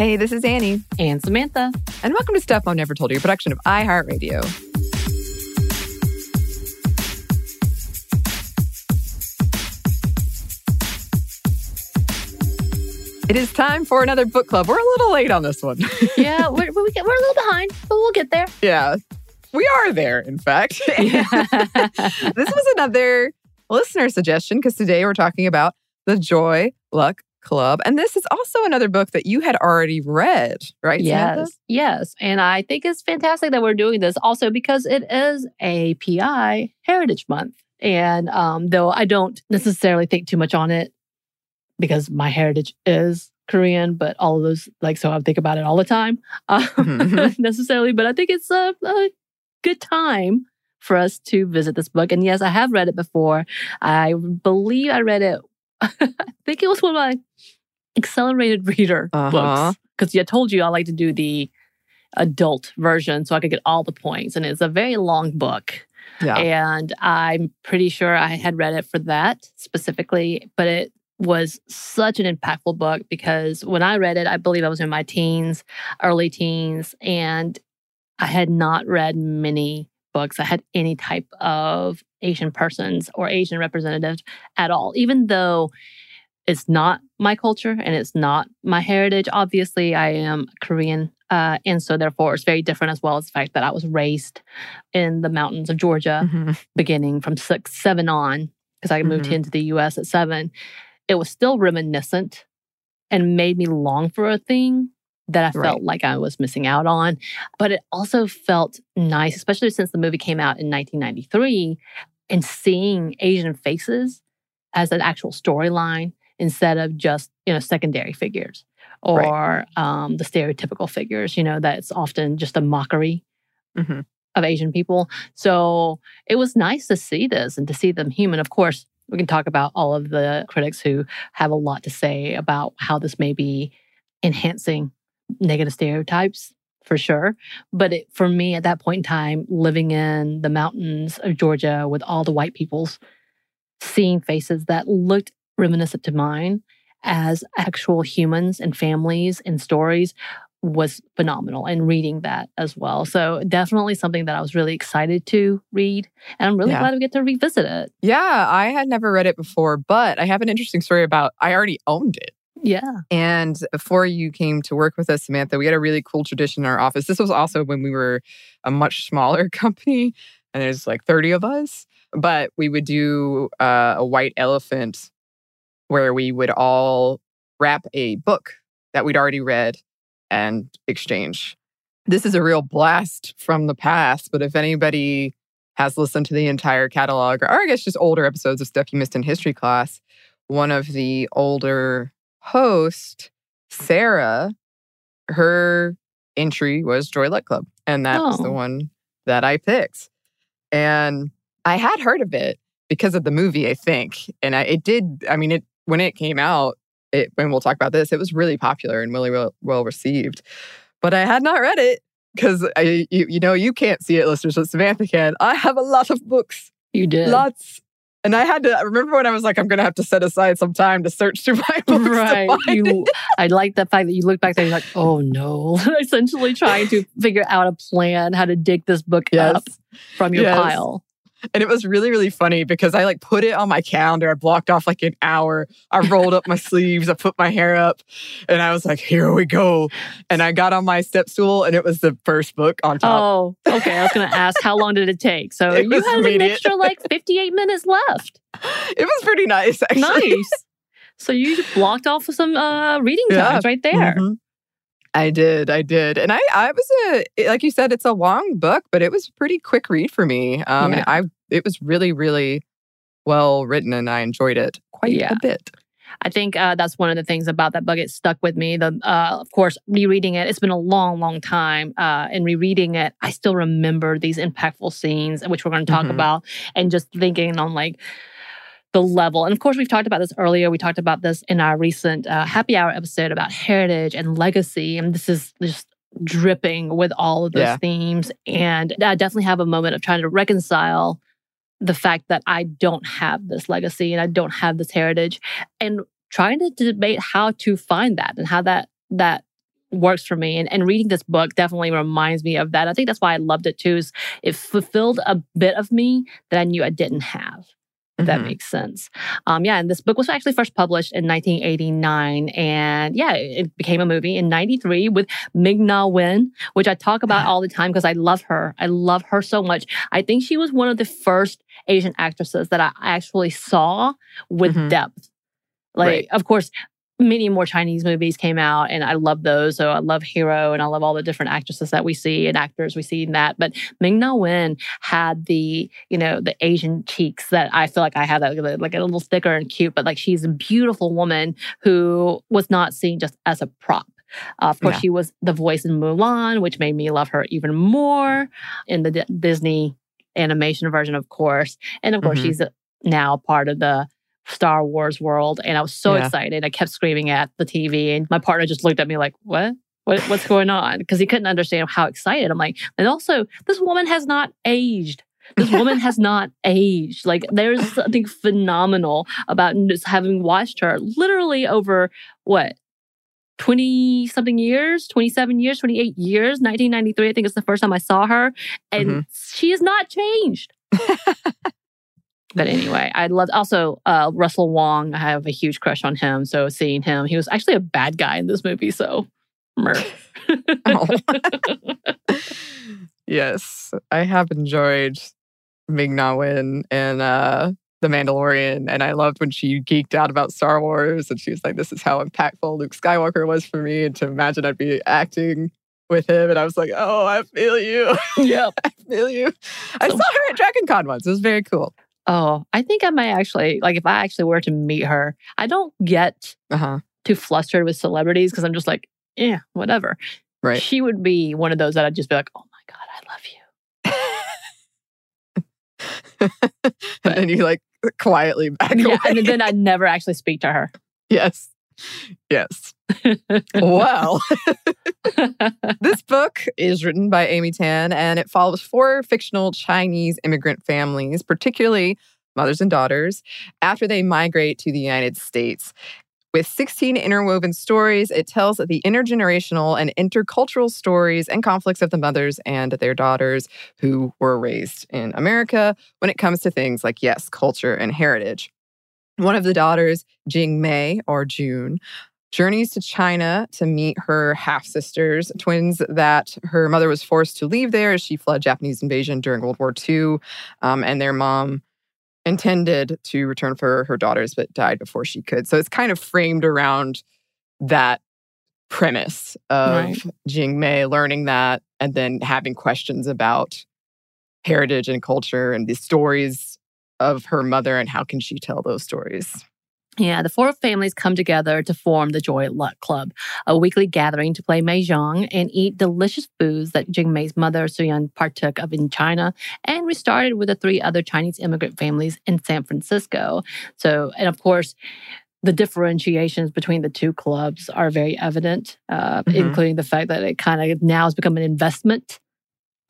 Hey, this is Annie, And Samantha. and welcome to Stuff Mom Never Told You, a production of iHeartRadio. It is time for another book club. We're a little late on this one. Yeah, we're, we're, we're a little behind, but we'll get there. yeah, we are there, in fact. this was another listener suggestion because today we're talking about the Joy Luck Club. And this is also another book that you had already read, right? Samantha? Yes, yes. And I think it's fantastic that we're doing this also because it is AAPI Heritage Month. And um, though I don't necessarily think too much on it because my heritage is Korean, but all of those, like, so I think about it all the time um, Mhm. necessarily. But I think it's a, a good time for us to visit this book. And yes, I have read it before. I believe I read it, I think it was one of my accelerated reader Uh-huh. books. Because I told you I like to do the adult version so I could get all the points. And it's a very long book. Yeah. And I'm pretty sure I had read it for that specifically, but it was such an impactful book because when I read it, I believe I was in my teens, early teens, and I had not read many books. I had any type of Asian persons or Asian representatives at all, even though it's not my culture and it's not my heritage. Obviously, I am Korean. Uh, and so, therefore, it's very different as well as the fact that I was raised in the mountains of Georgia Mhm. beginning from six, seven on, because I moved Mhm. into the US at seven, it was still reminiscent and made me long for a thing that I felt Right. like I was missing out on. But it also felt nice, especially since the movie came out in 1993, and seeing Asian faces as an actual storyline instead of just, you know, secondary figures or um, the stereotypical figures, you know, that's often just a mockery Mhm. of Asian people. So it was nice to see this and to see them human. Of course, we can talk about all of the critics who have a lot to say about how this may be enhancing negative stereotypes for sure. But it, for me, at that point in time, living in the mountains of Georgia with all the white peoples, seeing faces that looked reminiscent to mine as actual humans and families and stories was phenomenal and reading that as well. So definitely something that I was really excited to read. And I'm really Yeah. glad we get to revisit it. Yeah, I had never read it before, but I have an interesting story about I already owned it. Yeah. And before you came to work with us, Samantha, we had a really cool tradition in our office. This was also when we were a much smaller company, and there's like 30 of us. But we would do uh, a white elephant where we would all wrap a book that we'd already read and exchange. This is a real blast from the past, but if anybody has listened to the entire catalog, or I guess just older episodes of stuff you missed in history class, one of the older hosts, Sarah, her entry was Joy Luck Club. And that was the Oh. one that I picked. And I had heard of it because of the movie, I think. And I, it did, I mean, it when it came out, it, and we'll talk about this, it was really popular and really well, well received. But I had not read it because I, you, you know, you can't see it, listeners, but Samantha can. I have a lot of books, You did. lots. And I had to I remember when I was like, I'm going to have to set aside some time to search through my books. Right. You I like the fact that you look back there, you're like, oh no. Essentially trying to figure out a plan how to dig this book Yes. up from your Yes. pile. And it was really, really funny because I like put it on my calendar. I blocked off like an hour. I rolled up my sleeves. I put my hair up and I was like, here we go. And I got on my step stool and it was the first book on top. Oh, okay. I was gonna ask how long did it take? So It you had an extra like 58 minutes left. It was pretty nice, actually. Nice. So you just blocked off some uh, reading Yeah. times right there. Mhm. I did, I did, and I, I was a, like you said, it's a long book, but it was a pretty quick read for me. Um, Yeah. and I, it was really, really well written, and I enjoyed it quite Yeah. a bit. I think uh, that's one of the things about that book. It stuck with me. The uh, of course, rereading it, it's been a long, long time. Uh, and rereading it, I still remember these impactful scenes, which we're going to talk Mhm. about, and just thinking on like the level. And of course, we've talked about this earlier. We talked about this in our recent uh, happy hour episode about heritage and legacy. And this is just dripping with all of those Yeah. themes. And I definitely have a moment of trying to reconcile the fact that I don't have this legacy and I don't have this heritage and trying to debate how to find that and how that that works for me and, and reading this book definitely reminds me of that i think that's why i loved it too is it fulfilled a bit of me that i knew i didn't have if that makes sense. Um, yeah and this book was actually first published in 1989 and yeah it became a movie in 93 with ming na wen which i talk about all the time because i love her. I love her so much. I think she was one of the first asian actresses that i actually saw with Mhm. depth. Like Right. of course many more Chinese movies came out, and I love those. So I love Hero, and I love all the different actresses that we see and actors we see in that. But Ming Na Wen had the you know the Asian cheeks that I feel like I have that like a little thicker and cute, but like she's a beautiful woman who was not seen just as a prop. Uh, of course, Yeah. she was the voice in Mulan, which made me love her even more in the D- Disney animation version, of course. And of course, Mhm. she's now part of the Star Wars world. And I was so Yeah. excited. I kept screaming at the TV, and my partner just looked at me like, What? What, what's going on? Because he couldn't understand how excited I'm like. And also, this woman has not aged. This woman has not aged. Like, there's something phenomenal about just having watched her literally over what 20 something years, 27 years, 28 years, 1993. I think it's the first time I saw her. And Mhm. she has not changed. but anyway, I love also uh, Russell Wong. I have a huge crush on him. So seeing him, he was actually a bad guy in this movie. So. Oh. yes, I have enjoyed Ming Na Wen and uh, The Mandalorian, and I loved when she geeked out about Star Wars, and she was like, "This is how impactful Luke Skywalker was for me," and to imagine I'd be acting with him, and I was like, "Oh, I feel you, yep. I feel you." I saw her at Dragon Con once; it was very cool. Oh, I think I might actually like if I actually were to meet her. I don't get Uh huh. too flustered with celebrities because I'm just like, yeah, whatever. Right. She would be one of those that I'd just be like, oh my god, I love you. and then you like quietly back yeah, away. and then I'd never actually speak to her. yes, yes. well. This book is written by Amy Tan and it follows four fictional Chinese immigrant families, particularly mothers and daughters, after they migrate to the United States. With 16 interwoven stories, it tells the intergenerational and intercultural stories and conflicts of the mothers and their daughters who were raised in America when it comes to things like, yes, culture and heritage. One of the daughters, Jing Mei or June, journeys to China to meet her half sisters, twins that her mother was forced to leave there as she fled Japanese invasion during World War II. Um, and their mom intended to return for her daughters, but died before she could. So it's kind of framed around that premise of Right. Jing Mei learning that and then having questions about heritage and culture and these stories of her mother and how can she tell those stories. Yeah, the four families come together to form the Joy Luck Club, a weekly gathering to play mahjong and eat delicious foods that Jing Mei's mother Suyuan partook of in China, and restarted with the three other Chinese immigrant families in San Francisco. So, and of course, the differentiations between the two clubs are very evident, uh, mm-hmm. including the fact that it kind of now has become an investment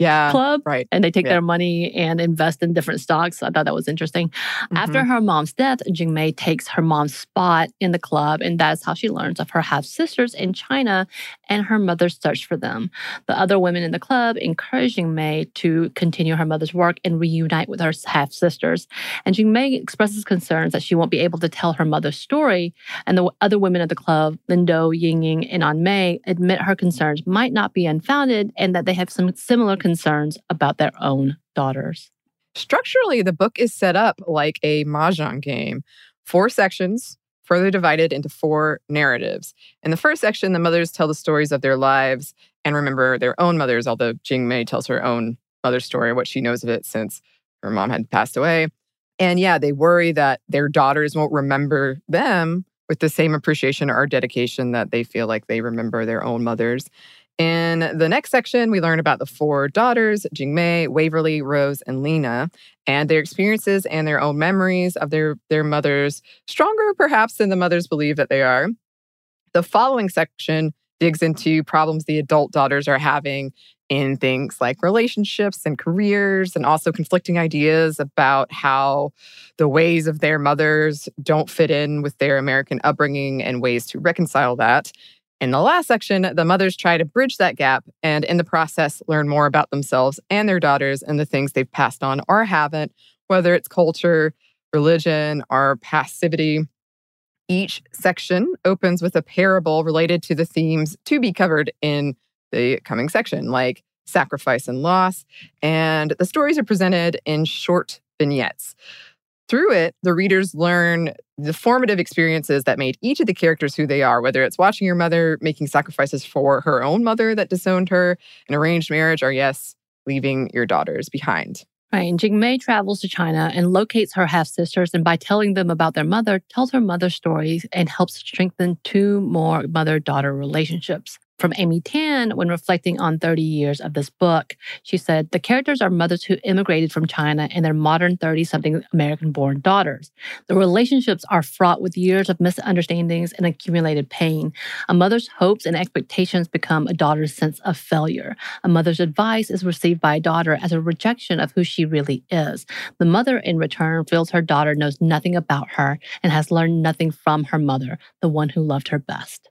yeah, club. Right. And they take yeah. their money and invest in different stocks. I thought that was interesting. Mm-hmm. After her mom's death, Jing Mei takes her mom's spot in the club, and that's how she learns of her half sisters in China and her mother's search for them. The other women in the club encourage Jing Mei to continue her mother's work and reunite with her half sisters. And Jing Mei expresses concerns that she won't be able to tell her mother's story. And the other women of the club, Lindo, Ying Ying, and An Mei, admit her concerns might not be unfounded and that they have some similar concerns concerns about their own daughters. Structurally, the book is set up like a mahjong game. Four sections, further divided into four narratives. In the first section, the mothers tell the stories of their lives and remember their own mothers, although Jing Mei tells her own mother's story, what she knows of it since her mom had passed away. And yeah, they worry that their daughters won't remember them with the same appreciation or dedication that they feel like they remember their own mothers. In the next section, we learn about the four daughters, Jingmei, Waverly, Rose, and Lena, and their experiences and their own memories of their, their mothers, stronger perhaps than the mothers believe that they are. The following section digs into problems the adult daughters are having in things like relationships and careers, and also conflicting ideas about how the ways of their mothers don't fit in with their American upbringing and ways to reconcile that. In the last section, the mothers try to bridge that gap and, in the process, learn more about themselves and their daughters and the things they've passed on or haven't, whether it's culture, religion, or passivity. Each section opens with a parable related to the themes to be covered in the coming section, like sacrifice and loss. And the stories are presented in short vignettes. Through it, the readers learn the formative experiences that made each of the characters who they are, whether it's watching your mother making sacrifices for her own mother that disowned her, an arranged marriage, or yes, leaving your daughters behind. Right. And Jing Mei travels to China and locates her half sisters, and by telling them about their mother, tells her mother's stories and helps strengthen two more mother daughter relationships from Amy Tan when reflecting on 30 years of this book. She said, The characters are mothers who immigrated from China and their modern 30 something American born daughters. The relationships are fraught with years of misunderstandings and accumulated pain. A mother's hopes and expectations become a daughter's sense of failure. A mother's advice is received by a daughter as a rejection of who she really is. The mother, in return, feels her daughter knows nothing about her and has learned nothing from her mother, the one who loved her best.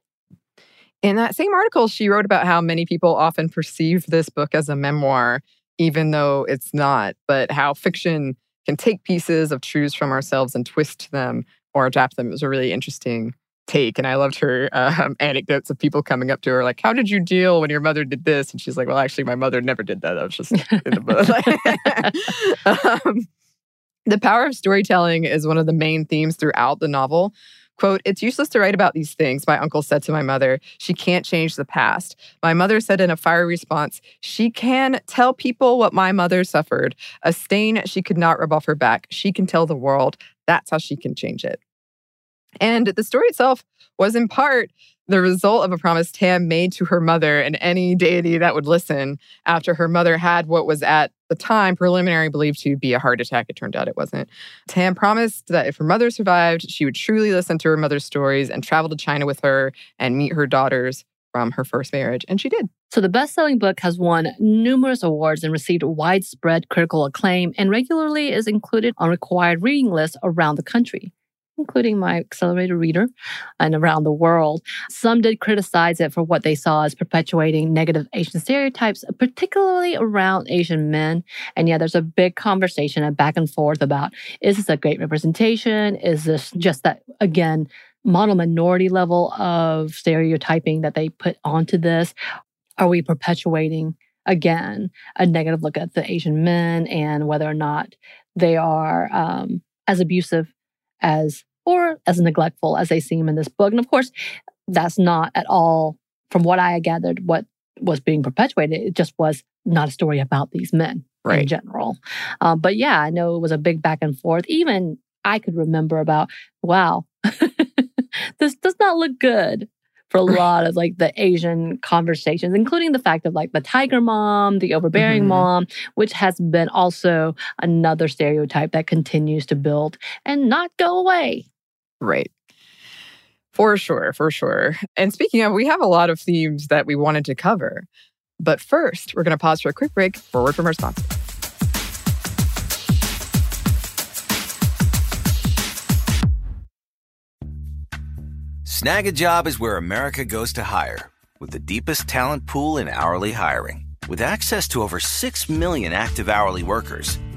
In that same article, she wrote about how many people often perceive this book as a memoir, even though it's not, but how fiction can take pieces of truths from ourselves and twist them or adapt them. It was a really interesting take. And I loved her um, anecdotes of people coming up to her, like, How did you deal when your mother did this? And she's like, Well, actually, my mother never did that. That was just in the book. um, the power of storytelling is one of the main themes throughout the novel. Quote, It's useless to write about these things, my uncle said to my mother. She can't change the past. My mother said in a fiery response, She can tell people what my mother suffered, a stain she could not rub off her back. She can tell the world. That's how she can change it. And the story itself was in part the result of a promise Tan made to her mother and any deity that would listen after her mother had what was at the time preliminary believed to be a heart attack. It turned out it wasn't. Tan promised that if her mother survived, she would truly listen to her mother's stories and travel to China with her and meet her daughters from her first marriage. And she did. So, the best selling book has won numerous awards and received widespread critical acclaim and regularly is included on required reading lists around the country including my accelerated reader and around the world. Some did criticize it for what they saw as perpetuating negative Asian stereotypes, particularly around Asian men. And yeah, there's a big conversation and back and forth about is this a great representation? Is this just that, again, model minority level of stereotyping that they put onto this? Are we perpetuating? Again, a negative look at the Asian men and whether or not they are um, as abusive as or as neglectful as they seem in this book. And of course, that's not at all, from what I gathered, what was being perpetuated. It just was not a story about these men. in general. Um, but yeah, I know it was a big back and forth. Even I could remember about, wow, this does not look good for a lot of like the Asian conversations, including the fact of like the tiger mom, the overbearing Mhm. mom, which has been also another stereotype that continues to build and not go away. Right. For sure, for sure. And speaking of, we have a lot of themes that we wanted to cover. But first, we're going to pause for a quick break for word from our sponsor. Snagajob is where America goes to hire, with the deepest talent pool in hourly hiring. With access to over 6 million active hourly workers,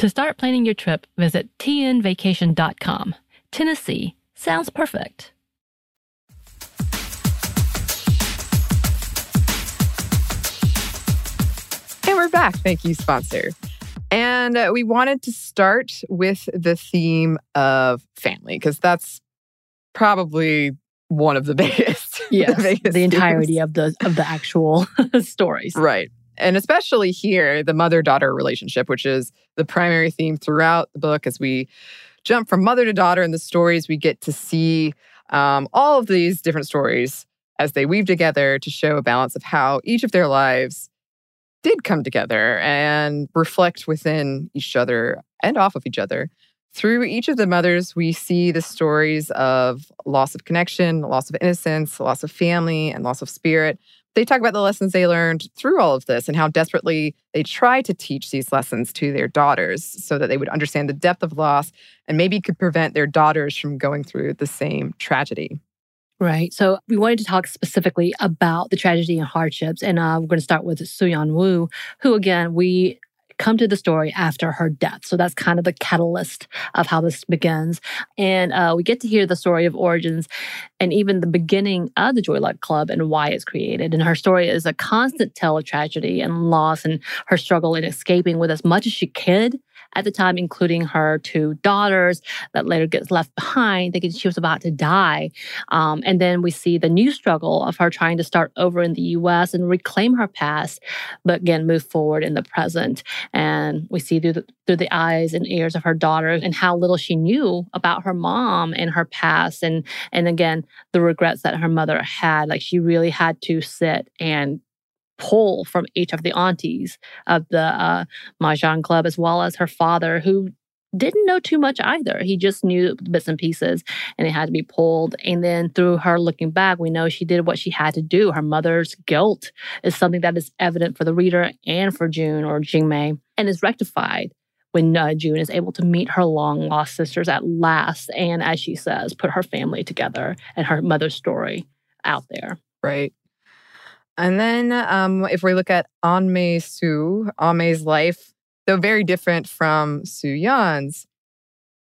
To start planning your trip, visit tnvacation.com. Tennessee sounds perfect. And we're back. Thank you, sponsor. And uh, we wanted to start with the theme of family because that's probably one of the biggest. Yes, biggest the entirety themes. of the of the actual stories. Right. And especially here, the mother daughter relationship, which is the primary theme throughout the book as we jump from mother to daughter in the stories, we get to see um, all of these different stories as they weave together to show a balance of how each of their lives did come together and reflect within each other and off of each other. Through each of the mothers, we see the stories of loss of connection, loss of innocence, loss of family, and loss of spirit. They talk about the lessons they learned through all of this and how desperately they try to teach these lessons to their daughters so that they would understand the depth of loss and maybe could prevent their daughters from going through the same tragedy. Right. So we wanted to talk specifically about the tragedy and hardships. And uh, we're going to start with Suyuan Woo, who, again, we come to the story after her death. So that's kind of the catalyst of how this begins. And uh, we get to hear the story of origins and even the beginning of the Joy Luck Club and why it's created. And her story is a constant tale of tragedy and loss and her struggle in escaping with as much as she could at the time, including her two daughters that later gets left behind, thinking she was about to die. Um, and then we see the new struggle of her trying to start over in the US and reclaim her past, but again, move forward in the present. And we see through the, through the eyes and ears of her daughter and how little she knew about her mom and her past. And, and again, the regrets that her mother had. Like she really had to sit and pull from each of the aunties of the uh, Mahjong Club, as well as her father, who didn't know too much either. He just knew bits and pieces and it had to be pulled. And then through her looking back, we know she did what she had to do. Her mother's guilt is something that is evident for the reader and for June or Jingmei and is rectified when uh, June is able to meet her long lost sisters at last. And as she says, put her family together and her mother's story out there. Right. And then um, if we look at Anmei Hsu, Anmei's life, though very different from Suyuan's,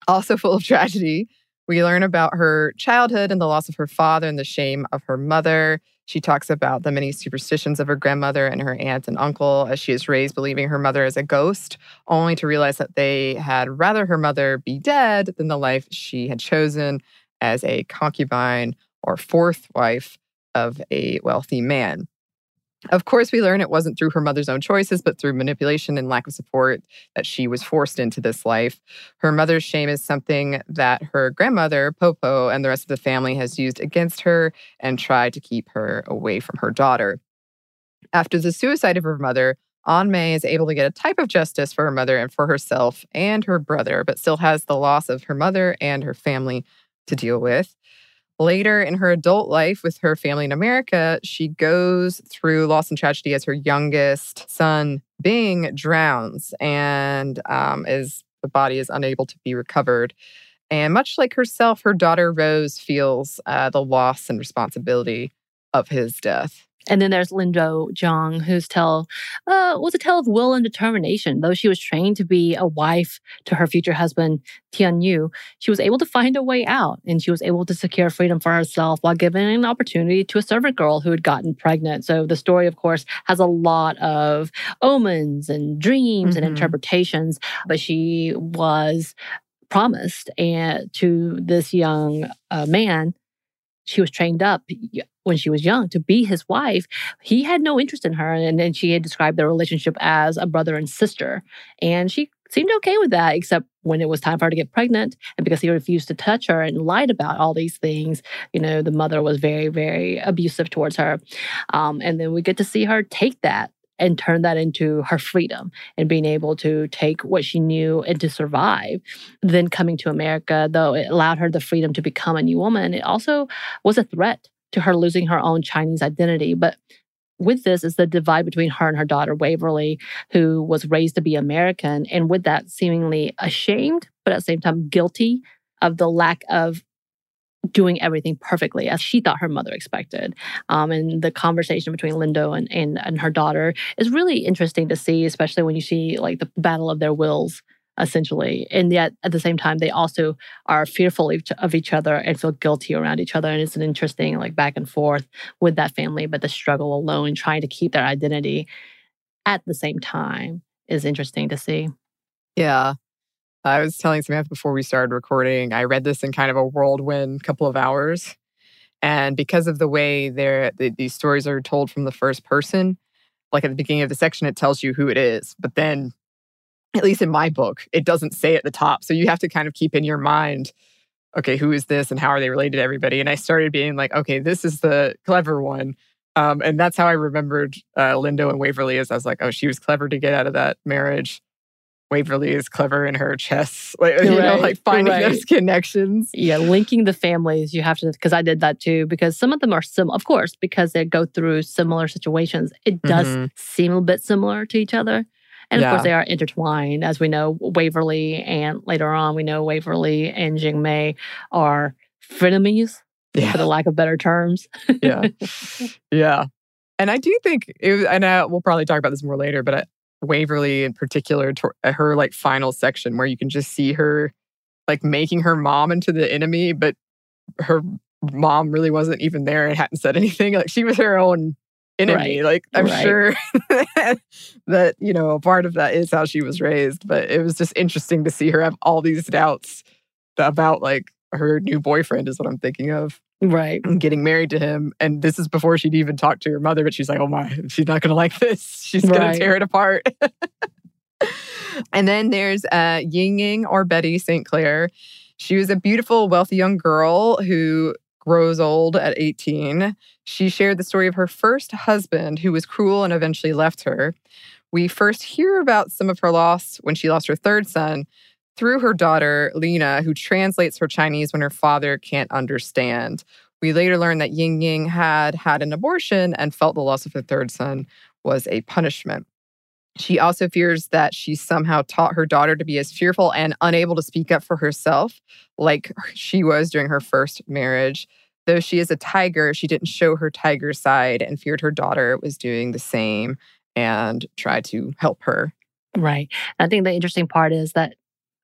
also full of tragedy. We learn about her childhood and the loss of her father and the shame of her mother. She talks about the many superstitions of her grandmother and her aunt and uncle as she is raised believing her mother is a ghost, only to realize that they had rather her mother be dead than the life she had chosen as a concubine or fourth wife of a wealthy man. Of course, we learn it wasn't through her mother's own choices, but through manipulation and lack of support that she was forced into this life. Her mother's shame is something that her grandmother, Popo, and the rest of the family has used against her and tried to keep her away from her daughter. After the suicide of her mother, Anmei is able to get a type of justice for her mother and for herself and her brother, but still has the loss of her mother and her family to deal with. Later in her adult life with her family in America, she goes through loss and tragedy as her youngest son, Bing, drowns and um, is the body is unable to be recovered. And much like herself, her daughter Rose feels uh, the loss and responsibility of his death. And then there's Lindo Zhang, whose tale uh, was a tale of will and determination. Though she was trained to be a wife to her future husband, Tian Yu, she was able to find a way out and she was able to secure freedom for herself while giving an opportunity to a servant girl who had gotten pregnant. So the story, of course, has a lot of omens and dreams mm-hmm. and interpretations, but she was promised and to this young uh, man she was trained up when she was young to be his wife, he had no interest in her. And then she had described their relationship as a brother and sister. And she seemed okay with that, except when it was time for her to get pregnant. And because he refused to touch her and lied about all these things, you know, the mother was very, very abusive towards her. Um, and then we get to see her take that and turn that into her freedom and being able to take what she knew and to survive. Then coming to America, though it allowed her the freedom to become a new woman, it also was a threat to her losing her own Chinese identity. But with this is the divide between her and her daughter Waverly, who was raised to be American, and with that seemingly ashamed, but at the same time guilty of the lack of doing everything perfectly as she thought her mother expected. Um, and the conversation between Lindo and, and, and her daughter is really interesting to see, especially when you see like the battle of their wills essentially. And yet at the same time, they also are fearful of each other and feel guilty around each other. And it's an interesting like back and forth with that family, but the struggle alone, trying to keep their identity at the same time is interesting to see. Yeah. I was telling Samantha before we started recording, I read this in kind of a whirlwind couple of hours. And because of the way the, these stories are told from the first person, like at the beginning of the section, it tells you who it is. But then at least in my book, it doesn't say at the top. So you have to kind of keep in your mind, okay, who is this and how are they related to everybody? And I started being like, okay, this is the clever one. Um, and that's how I remembered uh, Lindo and Waverly as I was like, oh, she was clever to get out of that marriage. Waverly is clever in her chess, like you right, know, like finding right. those connections. Yeah, linking the families. You have to because I did that too. Because some of them are similar, of course, because they go through similar situations. It does mm-hmm. seem a bit similar to each other. And yeah. of course, they are intertwined. As we know, Waverly and later on, we know Waverly and Jingmei are frenemies, yeah. for the lack of better terms. yeah. Yeah. And I do think, it, and I, we'll probably talk about this more later, but I, Waverly in particular, to, uh, her like final section where you can just see her like making her mom into the enemy, but her mom really wasn't even there and hadn't said anything. Like she was her own enemy. Right. Like I'm right. sure that, you know, a part of that is how she was raised. But it was just interesting to see her have all these doubts about like her new boyfriend is what I'm thinking of. Right. Getting married to him. And this is before she'd even talked to her mother, but she's like, oh my, she's not gonna like this. She's gonna tear it apart. and then there's uh Ying Ying or Betty St. Clair. She was a beautiful, wealthy young girl who grows old at 18. She shared the story of her first husband who was cruel and eventually left her. We first hear about some of her loss when she lost her third son through her daughter, Lena, who translates her Chinese when her father can't understand. We later learn that Ying Ying had had an abortion and felt the loss of her third son was a punishment. She also fears that she somehow taught her daughter to be as fearful and unable to speak up for herself, like she was during her first marriage. Though she is a tiger, she didn't show her tiger side and feared her daughter was doing the same and tried to help her. Right. I think the interesting part is that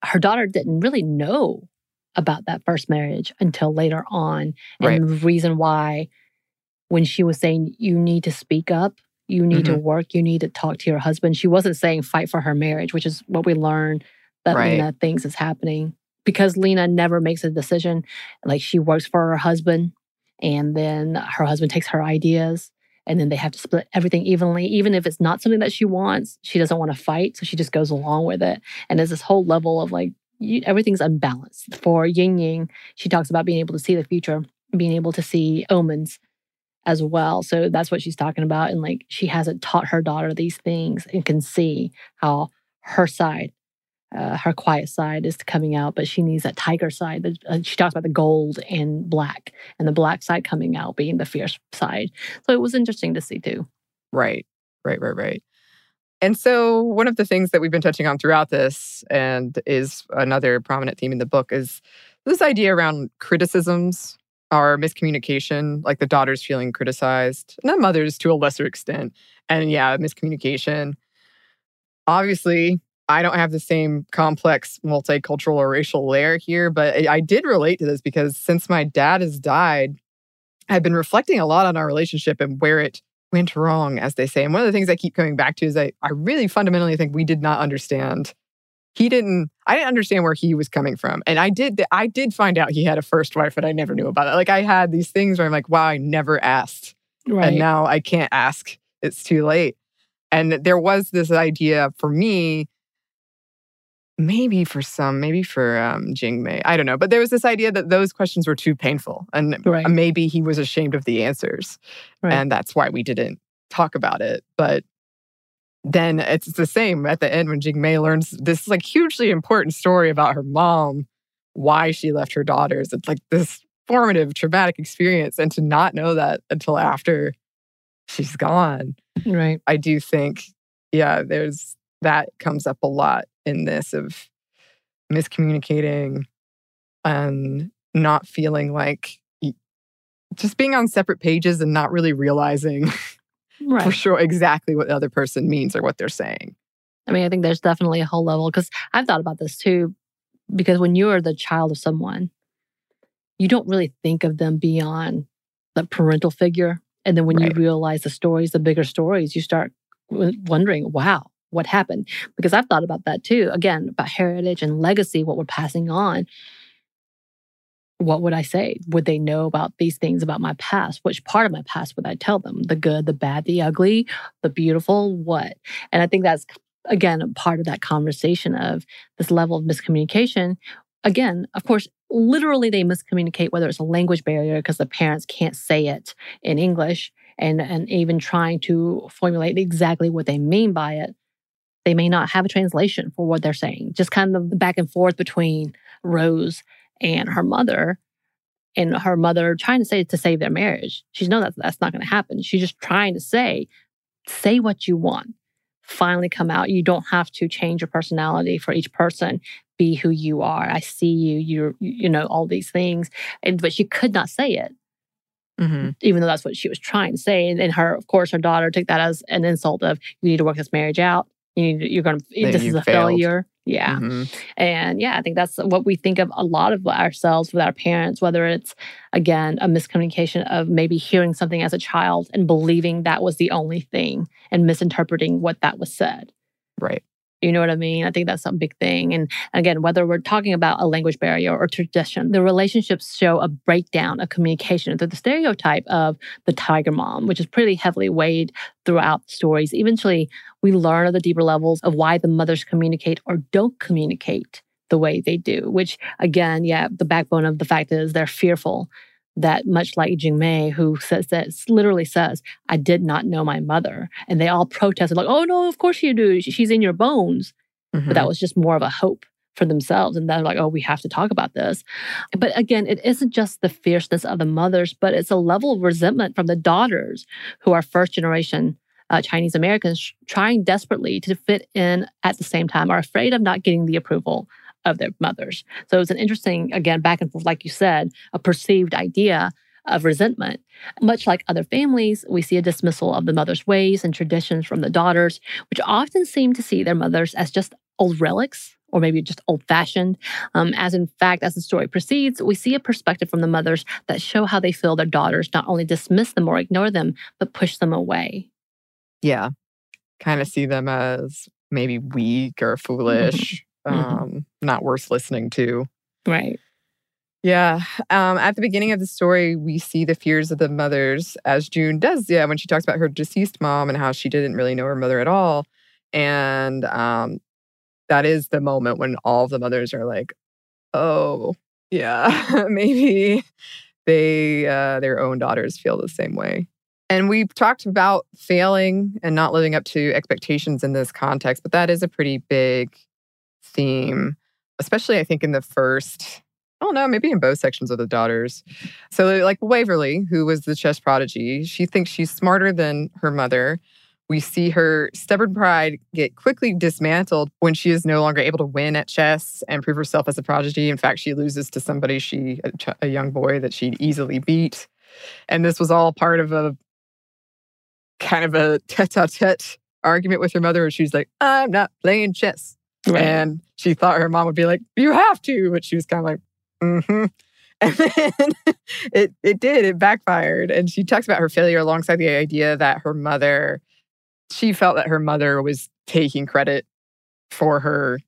her daughter didn't really know about that first marriage until later on. And Right. the reason why, when she was saying, you need to speak up, you need to mm-hmm. work, you need to talk to your husband, she wasn't saying fight for her marriage, which is what we learn that Right. Lena thinks is happening. Because Lena never makes a decision. Like she works for her husband, and then her husband takes her ideas. And then they have to split everything evenly. Even if it's not something that she wants, she doesn't want to fight. So she just goes along with it. And there's this whole level of like, you, everything's unbalanced. For Yin Ying, she talks about being able to see the future, being able to see omens as well. So that's what she's talking about. And like, she hasn't taught her daughter these things and can see how her side, uh, her quiet side is coming out, but she needs that tiger side. uh, She talks about the gold and black, and the black side coming out being the fierce side. So it was interesting to see too. Right, right, right, right. And so, one of the things that we've been touching on throughout this, and is another prominent theme in the book, is this idea around criticisms or miscommunication, like the daughters feeling criticized, and the mothers to a lesser extent. And yeah, miscommunication. Obviously, I don't have the same complex multicultural or racial layer here, but I did relate to this because since my dad has died, I've been reflecting a lot on our relationship and where it went wrong, as they say. And one of the things I keep coming back to is I, I really fundamentally think we did not understand. He didn't, I didn't understand where he was coming from. And I did, I did find out he had a first wife, and I never knew about it. Like I had these things where I'm like, wow, I never asked. Right. And now I can't ask. It's too late. And there was this idea for me, maybe for some, maybe for um, Jing Mei, I don't know. But there was this idea that those questions were too painful, and Right. maybe he was ashamed of the answers, Right. and that's why we didn't talk about it. But then it's the same at the end when Jing Mei learns this like hugely important story about her mom, why she left her daughters. It's like this formative, traumatic experience, and to not know that until after she's gone. right. I do think, yeah, there's that comes up a lot in this of miscommunicating and not feeling like just being on separate pages and not really realizing for sure exactly what the other person means or what they're saying. I mean, I think there's definitely a whole level because I've thought about this too. Because when you are the child of someone, you don't really think of them beyond the parental figure. And then when Right. you realize the stories, the bigger stories, you start wondering, wow, what happened? Because I've thought about that too. Again, about heritage and legacy, what we're passing on. What would I say? Would they know about these things about my past? Which part of my past would I tell them? The good, the bad, the ugly, the beautiful, what? And I think that's again part of that conversation of this level of miscommunication again of course literally they miscommunicate whether it's a language barrier because the parents can't say it in english and and even trying to formulate exactly what they mean by it they may not have a translation for what they're saying just kind of the back and forth between rose and her mother and her mother trying to say to save their marriage she's no that's, that's not going to happen she's just trying to say say what you want finally come out. You don't have to change your personality for each person. Be who you are. I see you. You're, you know, all these things. And but she could not say it, Mm-hmm. even though that's what she was trying to say. And, and her, of course, her daughter took that as an insult of you need to work this marriage out. You need you're going to. This is a failed. failure. Yeah. Mhm. And yeah, I think that's what we think of a lot of ourselves with our parents, whether it's, again, a miscommunication of maybe hearing something as a child and believing that was the only thing and misinterpreting what that was said. Right. You know what I mean? I think that's a big thing. And again, whether we're talking about a language barrier or tradition, the relationships show a breakdown of communication. The, the stereotype of the tiger mom, which is pretty heavily weighed throughout stories. Eventually, we learn of the deeper levels of why the mothers communicate or don't communicate the way they do, which again, yeah, the backbone of the fact is they're fearful that much like Jing Mei, who says that literally says, I did not know my mother. And they all protested, like, oh no, of course you do. She's in your bones. But Mhm. that was just more of a hope for themselves. And they're like, oh, we have to talk about this. But again, it isn't just the fierceness of the mothers, but it's a level of resentment from the daughters who are first generation uh, Chinese Americans trying desperately to fit in at the same time, are afraid of not getting the approval of their mothers. So it's an interesting, again, back and forth, like you said, a perceived idea of resentment. Much like other families, we see a dismissal of the mother's ways and traditions from the daughters, which often seem to see their mothers as just old relics or maybe just old fashioned. Um, as in fact, as the story proceeds, we see a perspective from the mothers that show how they feel their daughters not only dismiss them or ignore them, but push them away. Yeah. Kind of see them as maybe weak or foolish, Mm-hmm. um, not worth listening to. Right. Yeah. Um, at the beginning of the story, we see the fears of the mothers, as June does. Yeah, when she talks about her deceased mom and how she didn't really know her mother at all. And um, that is the moment when all of the mothers are like, oh, yeah, maybe they, uh, their own daughters feel the same way. And we've talked about failing and not living up to expectations in this context, but that is a pretty big theme, especially I think in the first, I don't know, maybe in both sections of the daughters. So, like Waverly, who was the chess prodigy, she thinks she's smarter than her mother. We see her stubborn pride get quickly dismantled when she is no longer able to win at chess and prove herself as a prodigy. In fact, she loses to somebody she a, ch- a young boy that she'd easily beat. And this was all part of a kind of a tete-a-tete argument with her mother where she's like, I'm not playing chess. Right. And she thought her mom would be like, You have to. But she was kind of like, Mm-hmm. And then it it did, it backfired. And she talks about her failure alongside the idea that her mother, she felt that her mother was taking credit for her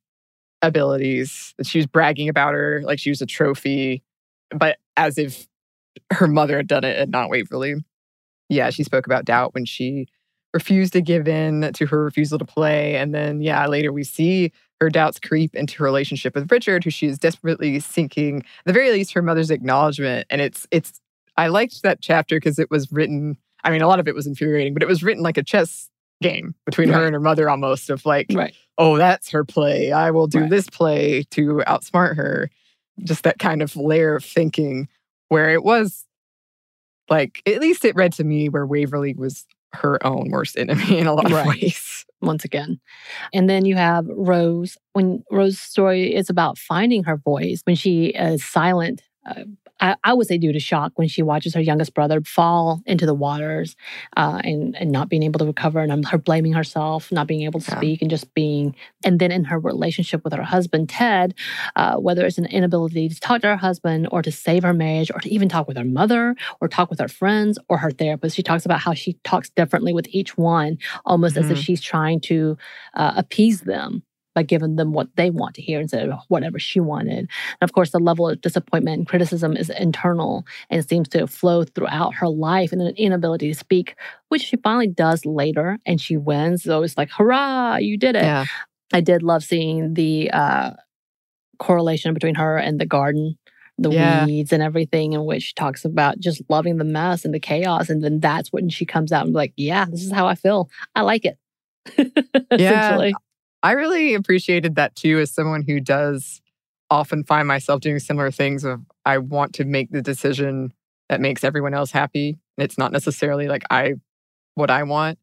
abilities, that she was bragging about her like she was a trophy, but as if her mother had done it and not Waverly. Yeah, she spoke about doubt when she refused to give in to her refusal to play. And then, yeah, later we see her doubts creep into her relationship with Richard, who she is desperately seeking, at the very least, her mother's acknowledgement. And it's, it's, I liked that chapter because it was written, I mean, a lot of it was infuriating, but it was written like a chess game between her and her mother almost of like, Right. oh, that's her play. I will do Right. this play to outsmart her. Just that kind of layer of thinking where it was like, at least it read to me where Waverly was her own worst enemy in a lot of ways. Once again. And then you have Rose. When Rose's story is about finding her voice, when she is silent, uh, I, I would say due to shock when she watches her youngest brother fall into the waters uh, and, and not being able to recover, and her blaming herself, not being able to Yeah. speak, and just being. And then in her relationship with her husband, Ted, uh, whether it's an inability to talk to her husband or to save her marriage or to even talk with her mother or talk with her friends or her therapist, she talks about how she talks differently with each one almost as if Mhm. she's trying to uh, appease them by giving them what they want to hear instead of whatever she wanted. And of course, the level of disappointment and criticism is internal and seems to flow throughout her life and an inability to speak, which she finally does later and she wins. So it's like, hurrah, you did it. Yeah. I did love seeing the uh, correlation between her and the garden. The Yeah. weeds and everything, in which she talks about just loving the mess and the chaos. And then that's when she comes out and be like, Yeah, this is how I feel. I like it. Essentially. I really appreciated that too, as someone who does often find myself doing similar things of I want to make the decision that makes everyone else happy. It's not necessarily like I what I want.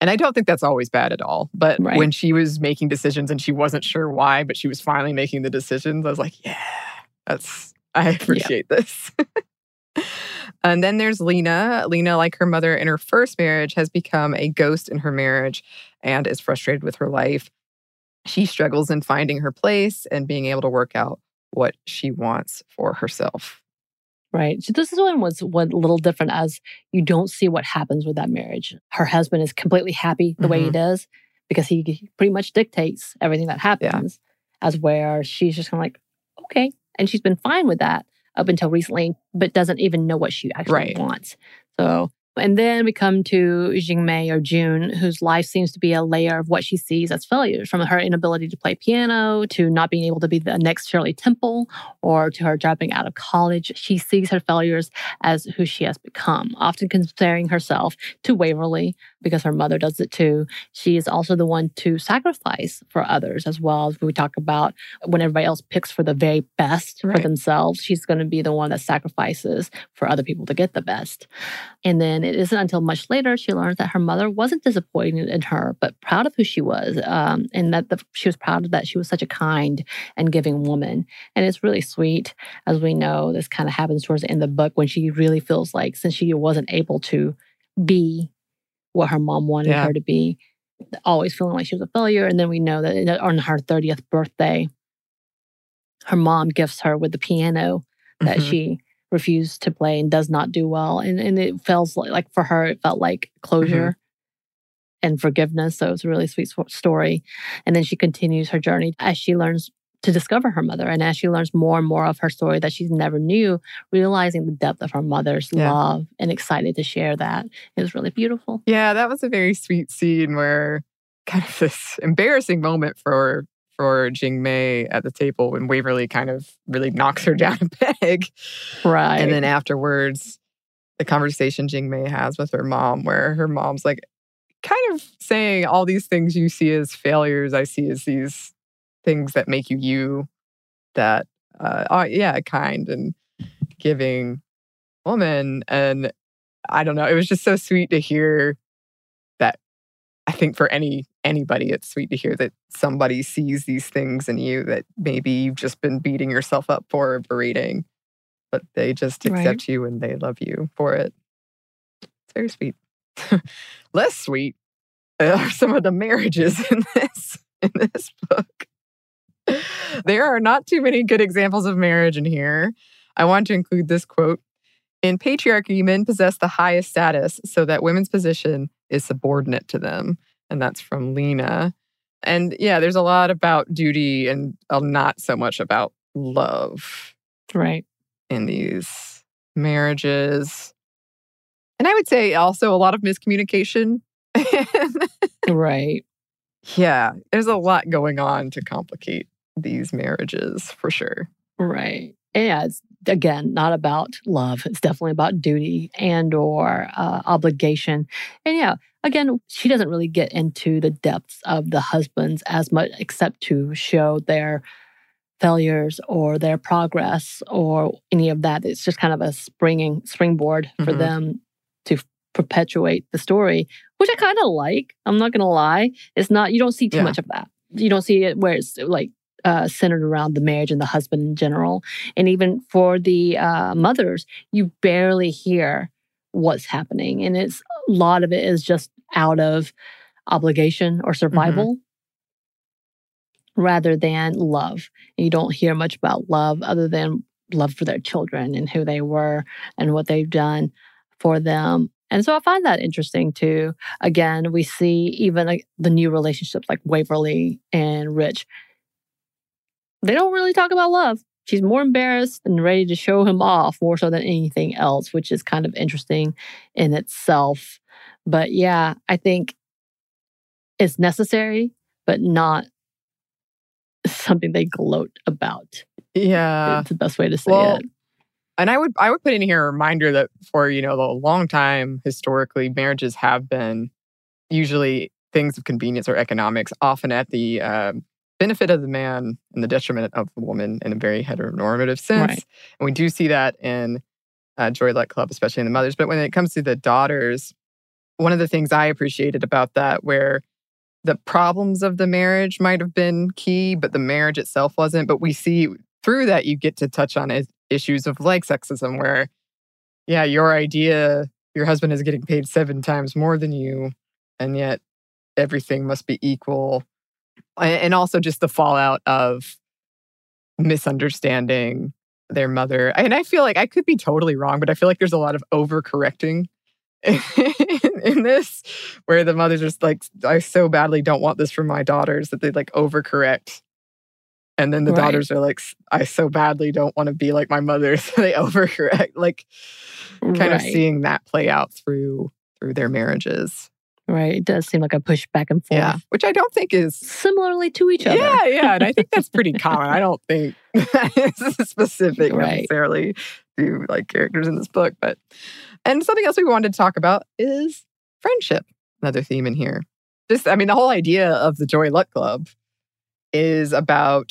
And I don't think that's always bad at all. But Right. when she was making decisions and she wasn't sure why, but she was finally making the decisions, I was like, yeah, that's I appreciate this. and then there's Lena. Lena, like her mother in her first marriage, has become a ghost in her marriage and is frustrated with her life. She struggles in finding her place and being able to work out what she wants for herself. Right. So this one was one little different as you don't see what happens with that marriage. Her husband is completely happy the way he mm-hmm. does because he pretty much dictates everything that happens. As where she's just kind of like, okay. And she's been fine with that up until recently, but doesn't even know what she actually Right. wants. So and then we come to Jingmei or June, whose life seems to be a layer of what she sees as failures, from her inability to play piano to not being able to be the next Shirley Temple or to her dropping out of college. She sees her failures as who she has become, often comparing herself to Waverly, because her mother does it too. She is also the one to sacrifice for others as well. As we talk about when everybody else picks for the very best Right. for themselves, she's going to be the one that sacrifices for other people to get the best. And then it isn't until much later she learns that her mother wasn't disappointed in her, but proud of who she was, um, and that the, she was proud of that she was such a kind and giving woman. And it's really sweet, as we know. This kind of happens towards the end of the book when she really feels like since she wasn't able to be what her mom wanted Yeah. her to be, always feeling like she was a failure. And then we know that on her 30th birthday, her mom gifts her with the piano that Mhm. she refused to play and does not do well. And and it feels like, like for her, it felt like closure and forgiveness. So it's a really sweet story. And then she continues her journey as she learns to discover her mother and as she learns more and more of her story that she never knew, realizing the depth of her mother's Yeah. love and excited to share that. It was really beautiful. Yeah, that was a very sweet scene where kind of this embarrassing moment for for Jing Mei at the table when Waverly kind of really knocks her down a peg. Right. And then afterwards, the conversation Jing Mei has with her mom, where her mom's like kind of saying all these things you see as failures, I see as these things that make you you, that uh, are, yeah, kind and giving woman. And I don't know, it was just so sweet to hear that. I think for any anybody, it's sweet to hear that somebody sees these things in you that maybe you've just been beating yourself up for or berating but they just Right. accept you and they love you for it. It's very sweet. Less sweet are some of the marriages in this in this book. There are not too many good examples of marriage in here. I want to include this quote. In patriarchy, men possess the highest status so that women's position is subordinate to them. And that's from Lena. And yeah, there's a lot about duty and uh, not so much about love right. in these marriages. And I would say also a lot of miscommunication. Right. yeah, there's a lot going on to complicate these marriages for sure. Right. And yeah, it's again not about love. It's definitely about duty and or uh, obligation. And yeah, again, she doesn't really get into the depths of the husbands as much, except to show their failures or their progress or any of that. It's just kind of a springing springboard for Mhm. them to perpetuate the story, which I kind of like. I'm not gonna lie. It's not. You don't see too Yeah. much of that. You don't see it where it's like uh, centered around the marriage and the husband in general. And even for the uh, mothers, you barely hear what's happening. And it's a lot of it is just out of obligation or survival rather than love. And you don't hear much about love other than love for their children and who they were and what they've done for them. And so I find that interesting too. Again, we see even like the new relationships like Waverly and Rich they don't really talk about love. She's more embarrassed and ready to show him off more so than anything else, which is kind of interesting in itself. But yeah, I think it's necessary, but not something they gloat about. Yeah. it's the best way to say well, it. And I would I would put in here a reminder that for, you know, a long time historically marriages have been usually things of convenience or economics, often at the um, benefit of the man and the detriment of the woman in a very heteronormative sense. Right. And we do see that in uh, Joy Luck Club, especially in the mothers. But when it comes to the daughters, one of the things I appreciated about that, where the problems of the marriage might have been key, but the marriage itself wasn't. But we see through that, you get to touch on is- issues of like sexism, where, yeah, your idea, your husband is getting paid seven times more than you, and yet everything must be equal. And also just the fallout of misunderstanding their mother. And I feel like I could be totally wrong, but I feel like there's a lot of overcorrecting in, in this, where the mother's just like, I so badly don't want this for my daughters that they like overcorrect. And then the Right. daughters are like, I so badly don't want to be like my mother. So they overcorrect. Like kind of seeing that play out through through their marriages. Right. It does seem like a push back and forth. Yeah. Which I don't think is Similarly to each other. Yeah, yeah. And I think that's pretty common. I don't think that is specific Right. necessarily to like characters in this book. But and something else we wanted to talk about is friendship. another theme in here. Just, I mean, the whole idea of the Joy Luck Club is about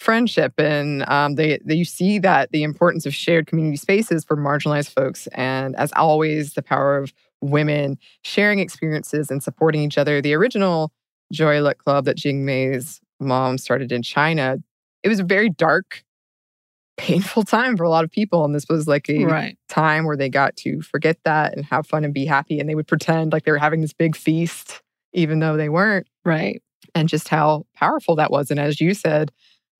friendship and um, they, they you see that the importance of shared community spaces for marginalized folks and as always the power of women sharing experiences and supporting each other the original joy luck club that jing mei's mom started in china it was a very dark painful time for a lot of people and this was like a Right. time where they got to forget that and have fun and be happy and they would pretend like they were having this big feast even though they weren't Right. and just how powerful that was. And as you said,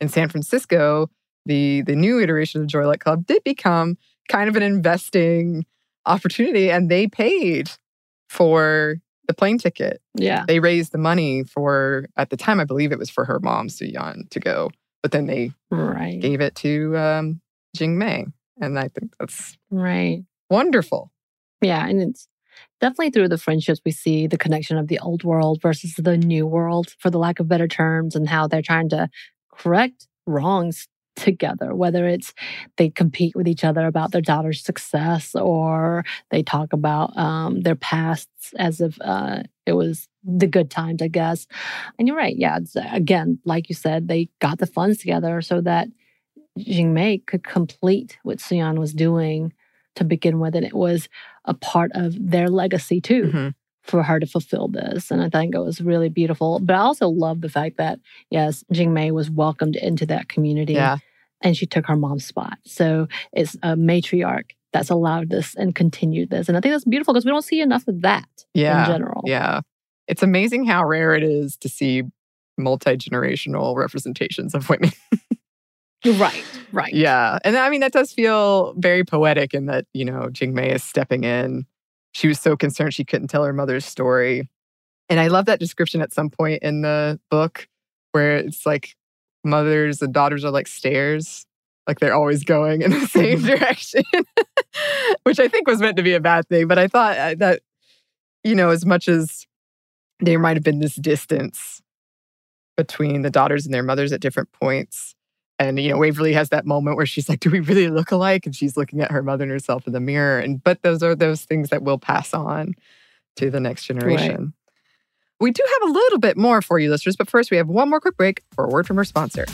in San Francisco, the the new iteration of Joy Luck Club did become kind of an investing opportunity, and they paid for the plane ticket. Yeah. They raised the money for at the time, I believe it was for her mom, Suyuan, to go, but then they Right. gave it to um, Jing Mei, and I think that's Right. wonderful. Yeah. And it's definitely through the friendships we see the connection of the old world versus the new world, for the lack of better terms, and how they're trying to correct wrongs together, whether it's they compete with each other about their daughter's success or they talk about um, their pasts as if uh, it was the good times, I guess. And you're right. Yeah. It's, again, like you said, they got the funds together so that Jing Mei could complete what Xian was doing to begin with. And it was a part of their legacy too Mhm. for her to fulfill this. And I think it was really beautiful. But I also love the fact that, yes, Jing Mei was welcomed into that community Yeah, and she took her mom's spot. So it's a matriarch that's allowed this and continued this. And I think that's beautiful because we don't see enough of that yeah, in general. yeah. It's amazing how rare it is to see multi generational representations of women. Right, right. Yeah. And I mean, that does feel very poetic in that, you know, Jing Mei is stepping in. She was so concerned she couldn't tell her mother's story. And I love that description at some point in the book where it's like mothers and daughters are like stairs, like they're always going in the same direction, which I think was meant to be a bad thing. But I thought uh, that, you know, as much as there might have been this distance between the daughters and their mothers at different points, and you know, Waverly has that moment where she's like, "Do we really look alike?" And she's looking at her mother and herself in the mirror. And but those are those things that will pass on to the next generation. We do have a little bit more for you, listeners, but first we have one more quick break for a word from our sponsor.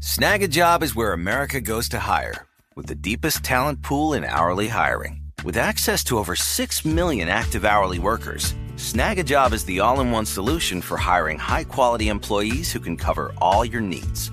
Snagajob is where America goes to hire, with the deepest talent pool in hourly hiring. With access to over 6 million active hourly workers, Snagajob is the all in one solution for hiring high quality employees who can cover all your needs.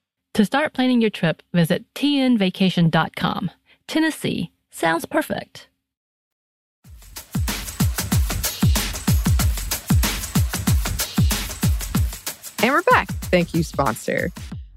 To start planning your trip, visit tnvacation.com. Tennessee sounds perfect. And we're back. Thank you, sponsor.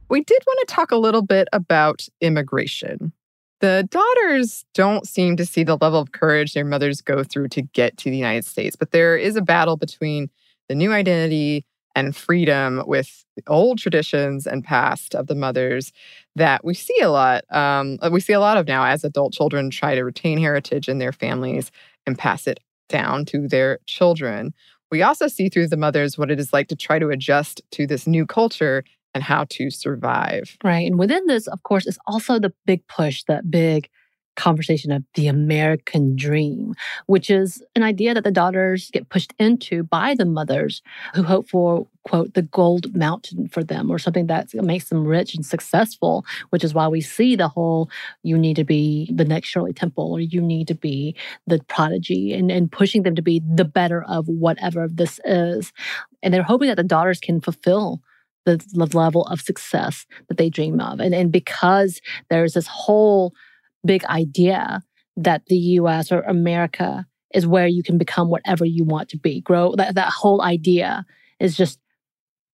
We did want to talk a little bit about immigration. The daughters don't seem to see the level of courage their mothers go through to get to the United States, but there is a battle between the new identity and freedom with old traditions and past of the mothers that we see a lot. Um, we see a lot of now as adult children try to retain heritage in their families and pass it down to their children we also see through the mothers what it is like to try to adjust to this new culture and how to survive. Right. And within this, of course, is also the big push, that big conversation of the American dream, which is an idea that the daughters get pushed into by the mothers who hope for, quote, the gold mountain for them or something that makes them rich and successful, which is why we see the whole you need to be the next Shirley Temple or you need to be the prodigy and, and pushing them to be the better of whatever this is. And they're hoping that the daughters can fulfill the level of success that they dream of. And, and because there's this whole big idea that the US or America is where you can become whatever you want to be. Grow that, that whole idea is just,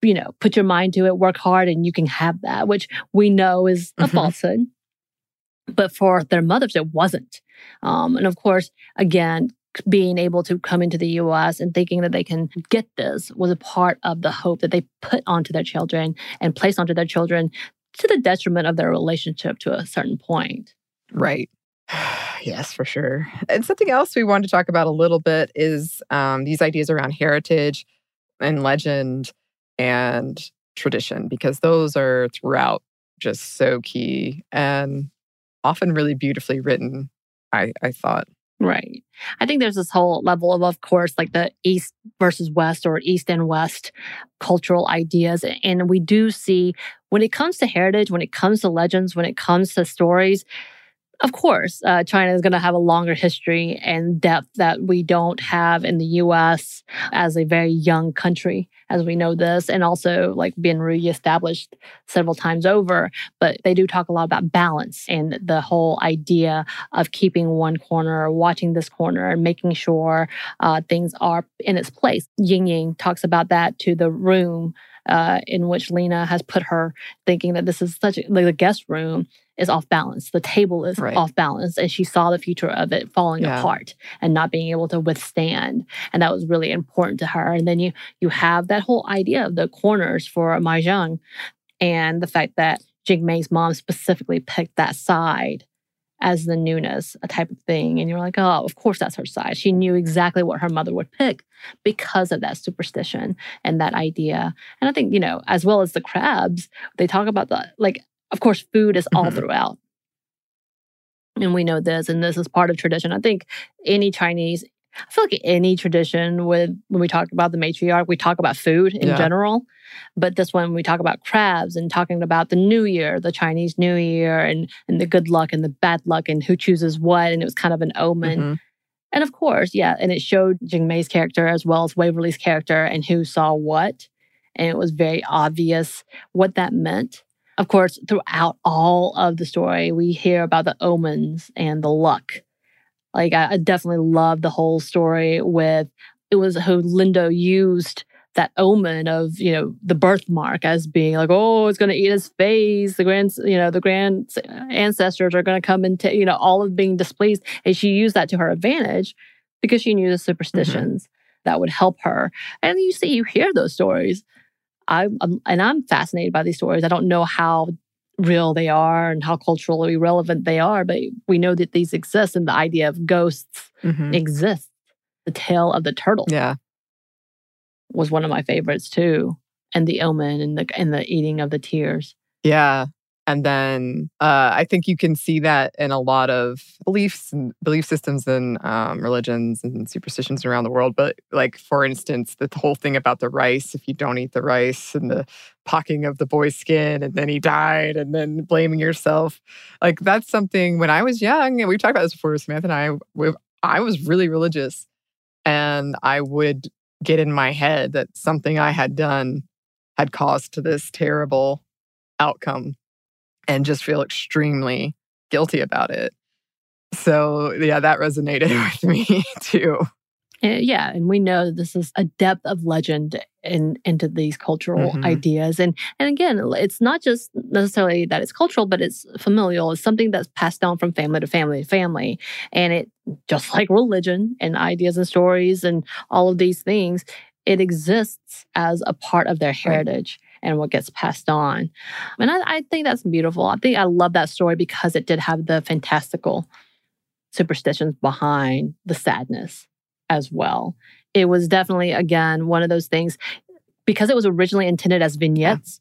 you know, put your mind to it, work hard, and you can have that, which we know is a mm-hmm. falsehood. But for their mothers, it wasn't. Um, and of course, again, being able to come into the US and thinking that they can get this was a part of the hope that they put onto their children and placed onto their children to the detriment of their relationship to a certain point. Right. yes, for sure. And something else we wanted to talk about a little bit is um, these ideas around heritage and legend and tradition, because those are throughout just so key and often really beautifully written, I, I thought. Right. I think there's this whole level of, of course, like the East versus West or East and West cultural ideas. And we do see when it comes to heritage, when it comes to legends, when it comes to stories, of course, uh, China is going to have a longer history and depth that we don't have in the US as a very young country, as we know this, and also like being reestablished several times over. But they do talk a lot about balance and the whole idea of keeping one corner watching this corner and making sure uh, things are in its place. Ying Ying talks about that to the room uh, in which Lena has put her, thinking that this is such a, like the guest room is off balance. The table is right. off balance. And she saw the future of it falling yeah. apart and not being able to withstand. And that was really important to her. And then you you have that whole idea of the corners for Mahjong and the fact that Jing Mei's mom specifically picked that side as the newness, a type of thing. And you're like, oh, of course that's her side. She knew exactly what her mother would pick because of that superstition and that idea. And I think, you know, as well as the crabs, they talk about the like of course, food is all mm-hmm. throughout. And we know this, and this is part of tradition. I think any Chinese, I feel like any tradition with when we talk about the matriarch, we talk about food in yeah. general. But this one, we talk about crabs and talking about the New Year, the Chinese New Year, and and the good luck and the bad luck, and who chooses what, and it was kind of an omen. Mm-hmm. And of course, yeah, and it showed Jing Mei's character as well as Waverly's character and who saw what, and it was very obvious what that meant. Of course, throughout all of the story, we hear about the omens and the luck. Like, I, definitely love the whole story with it was who Lindo used that omen of you know the birthmark as being like oh it's going to eat his face the grand you know the grand ancestors are going to come and t- you know all of being displeased and she used that to her advantage because she knew the mm-hmm. superstitions mm-hmm. that would help her and you see you hear those stories I, I'm, and I'm fascinated by these stories. I don't know how real they are and how culturally relevant they are, but we know that these exist and the idea of ghosts mm-hmm. exists. The tale of the turtle. Yeah. Was one of my favorites too. And the omen and the and the eating of the tears. Yeah. And then uh, I think you can see that in a lot of beliefs and belief systems and um, religions and superstitions around the world. But, like, for instance, the whole thing about the rice, if you don't eat the rice and the pocking of the boy's skin and then he died and then blaming yourself. Like, that's something when I was young, and we've talked about this before, Samantha and I, we, I was really religious. And I would get in my head that something I had done had caused to this terrible outcome and just feel extremely guilty about it. So, yeah, that resonated with me too. Uh, yeah, and we know that this is a depth of legend in into these cultural Mhm. ideas, and and again, it's not just necessarily that it's cultural, but it's familial. It's something that's passed down from family to family to family, and it just like religion and ideas and stories and all of these things, it exists as a part of their heritage. And what gets passed on. And I, I think that's beautiful. I think I love that story because it did have the fantastical superstitions behind the sadness as well. It was definitely, again, one of those things because it was originally intended as vignettes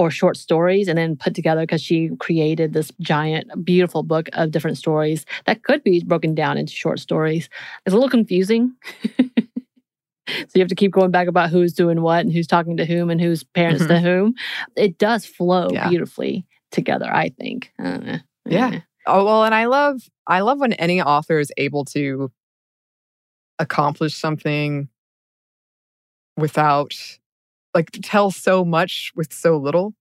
or short stories and then put together because she created this giant, beautiful book of different stories that could be broken down into short stories. It's a little confusing. so you have to keep going back about who's doing what and who's talking to whom and whose parents to whom. It does flow Yeah. beautifully together, I think. Uh, Yeah. Oh well, and I love I love when any author is able to accomplish something without like tell so much with so little.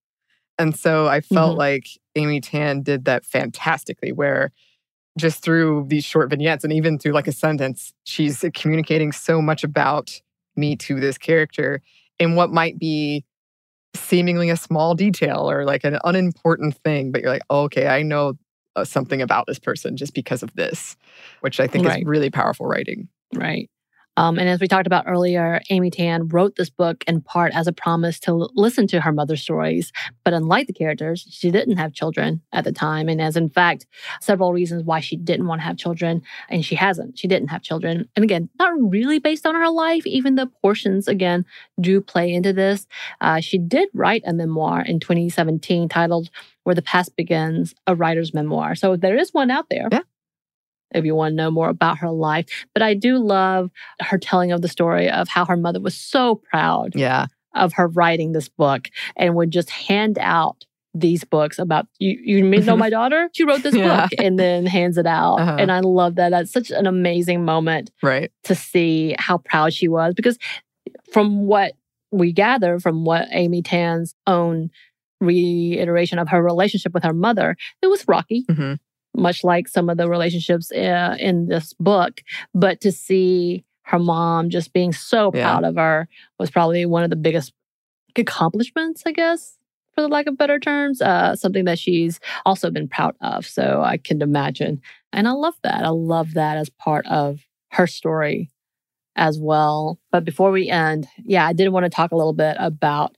And so I felt Mhm. like Amy Tan did that fantastically where just through these short vignettes and even through like a sentence, she's communicating so much about me to this character in what might be seemingly a small detail or like an unimportant thing, but you're like, oh, okay, I know uh, something about this person just because of this, which I think Right. is really powerful writing. Right. Um, and as we talked about earlier, Amy Tan wrote this book in part as a promise to l- listen to her mother's stories. But unlike the characters, she didn't have children at the time. And as in fact, several reasons why she didn't want to have children. And she hasn't. She didn't have children. And again, not really based on her life, even though portions, again, do play into this. Uh, she did write a memoir in 2017 titled Where the Past Begins, a writer's memoir. So there is one out there. Yeah. If you want to know more about her life. But I do love her telling of the story of how her mother was so proud Yeah. of her writing this book and would just hand out these books about you you know my daughter she wrote this Yeah. book and then hands it out Uh-huh. and i love that that's such an amazing moment Right. to see how proud she was because from what we gather from what amy tan's own reiteration of her relationship with her mother it was rocky hmm much like some of the relationships uh, in this book. But to see her mom just being so Yeah. proud of her was probably one of the biggest accomplishments, I guess, for the lack of better terms. Uh, something that she's also been proud of. So I can imagine. And I love that. I love that as part of her story as well. But before we end, yeah, I did want to talk a little bit about,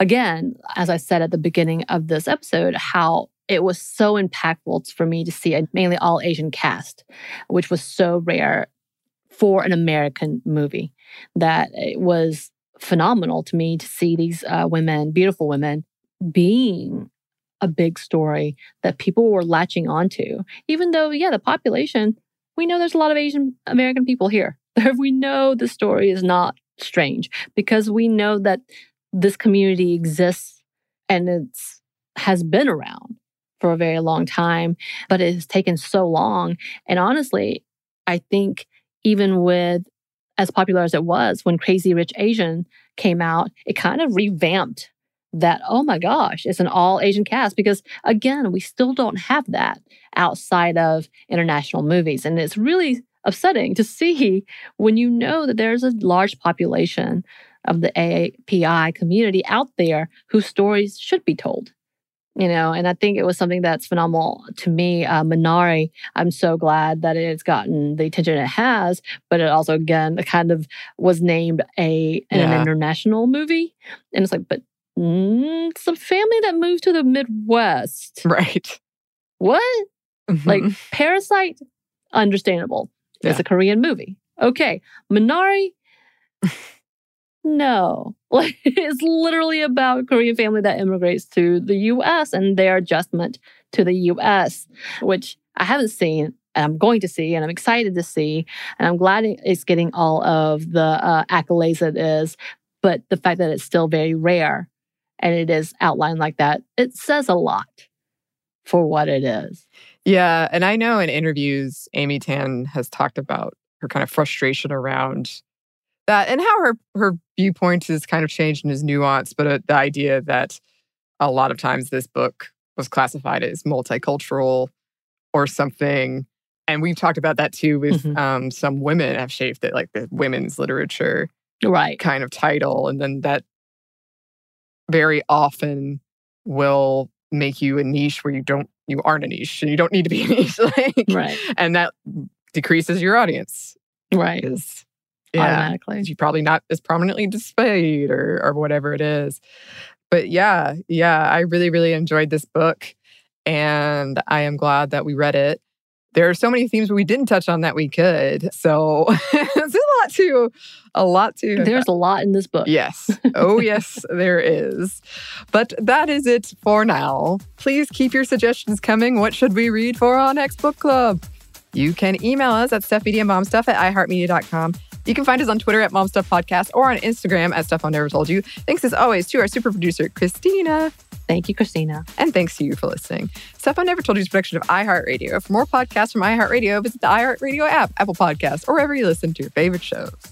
again, as I said at the beginning of this episode, how it was so impactful for me to see a mainly all Asian cast, which was so rare for an American movie. That it was phenomenal to me to see these uh, women, beautiful women, being a big story that people were latching onto. Even though, yeah, the population, we know there's a lot of Asian American people here. we know the story is not strange because we know that this community exists and it's has been around for a very long time, but it has taken so long. And honestly, I think even with as popular as it was when Crazy Rich Asian came out, it kind of revamped that, oh my gosh, it's an all Asian cast. Because again, we still don't have that outside of international movies. And it's really upsetting to see when you know that there's a large population of the AAPI community out there whose stories should be told you know and i think it was something that's phenomenal to me. Uh, minari i'm so glad that it's gotten the attention it has but it also again kind of was named a an Yeah. international movie and it's like but mm, it's a family that moved to the midwest. Right. what? Like Mhm. parasite understandable. It's a korean movie. Okay minari? No like it's literally about korean family that immigrates to the us and their adjustment to the us which i haven't seen and i'm going to see and i'm excited to see and i'm glad it's getting all of the uh, accolades it is but the fact that it's still very rare and it is outlined like that it says a lot for what it is Yeah. And I know in interviews, Amy Tan has talked about her kind of frustration around that and how her, her viewpoint has kind of changed and is nuanced, but uh, the idea that a lot of times this book was classified as multicultural or something. And we've talked about that too with Mhm. um, some women have shaped it, like the women's literature Right. kind of title. And then that very often will make you a niche where you don't, you aren't a niche and you don't need to be a niche. like, Right. And that decreases your audience Right. Yeah, Automatically. you're probably not as prominently displayed or, or whatever it is. But yeah, yeah, I really, really enjoyed this book. And I am glad that we read it. There are so many themes we didn't touch on that we could. So it's a lot to, a lot to. There's a lot in this book. Yes. Oh, yes, there is. But that is it for now. Please keep your suggestions coming. What should we read for our next book club? You can email us at stuffmediamomstuff at iheartmedia.com. You can find us on Twitter at momstuffpodcast or on Instagram at Stuff I Never Told You. Thanks as always to our super producer, Christina. Thank you, Christina. And thanks to you for listening. Stuff I Never Told You is a production of iHeartRadio. For more podcasts from iHeartRadio, visit the iHeartRadio app, Apple Podcasts, or wherever you listen to your favorite shows.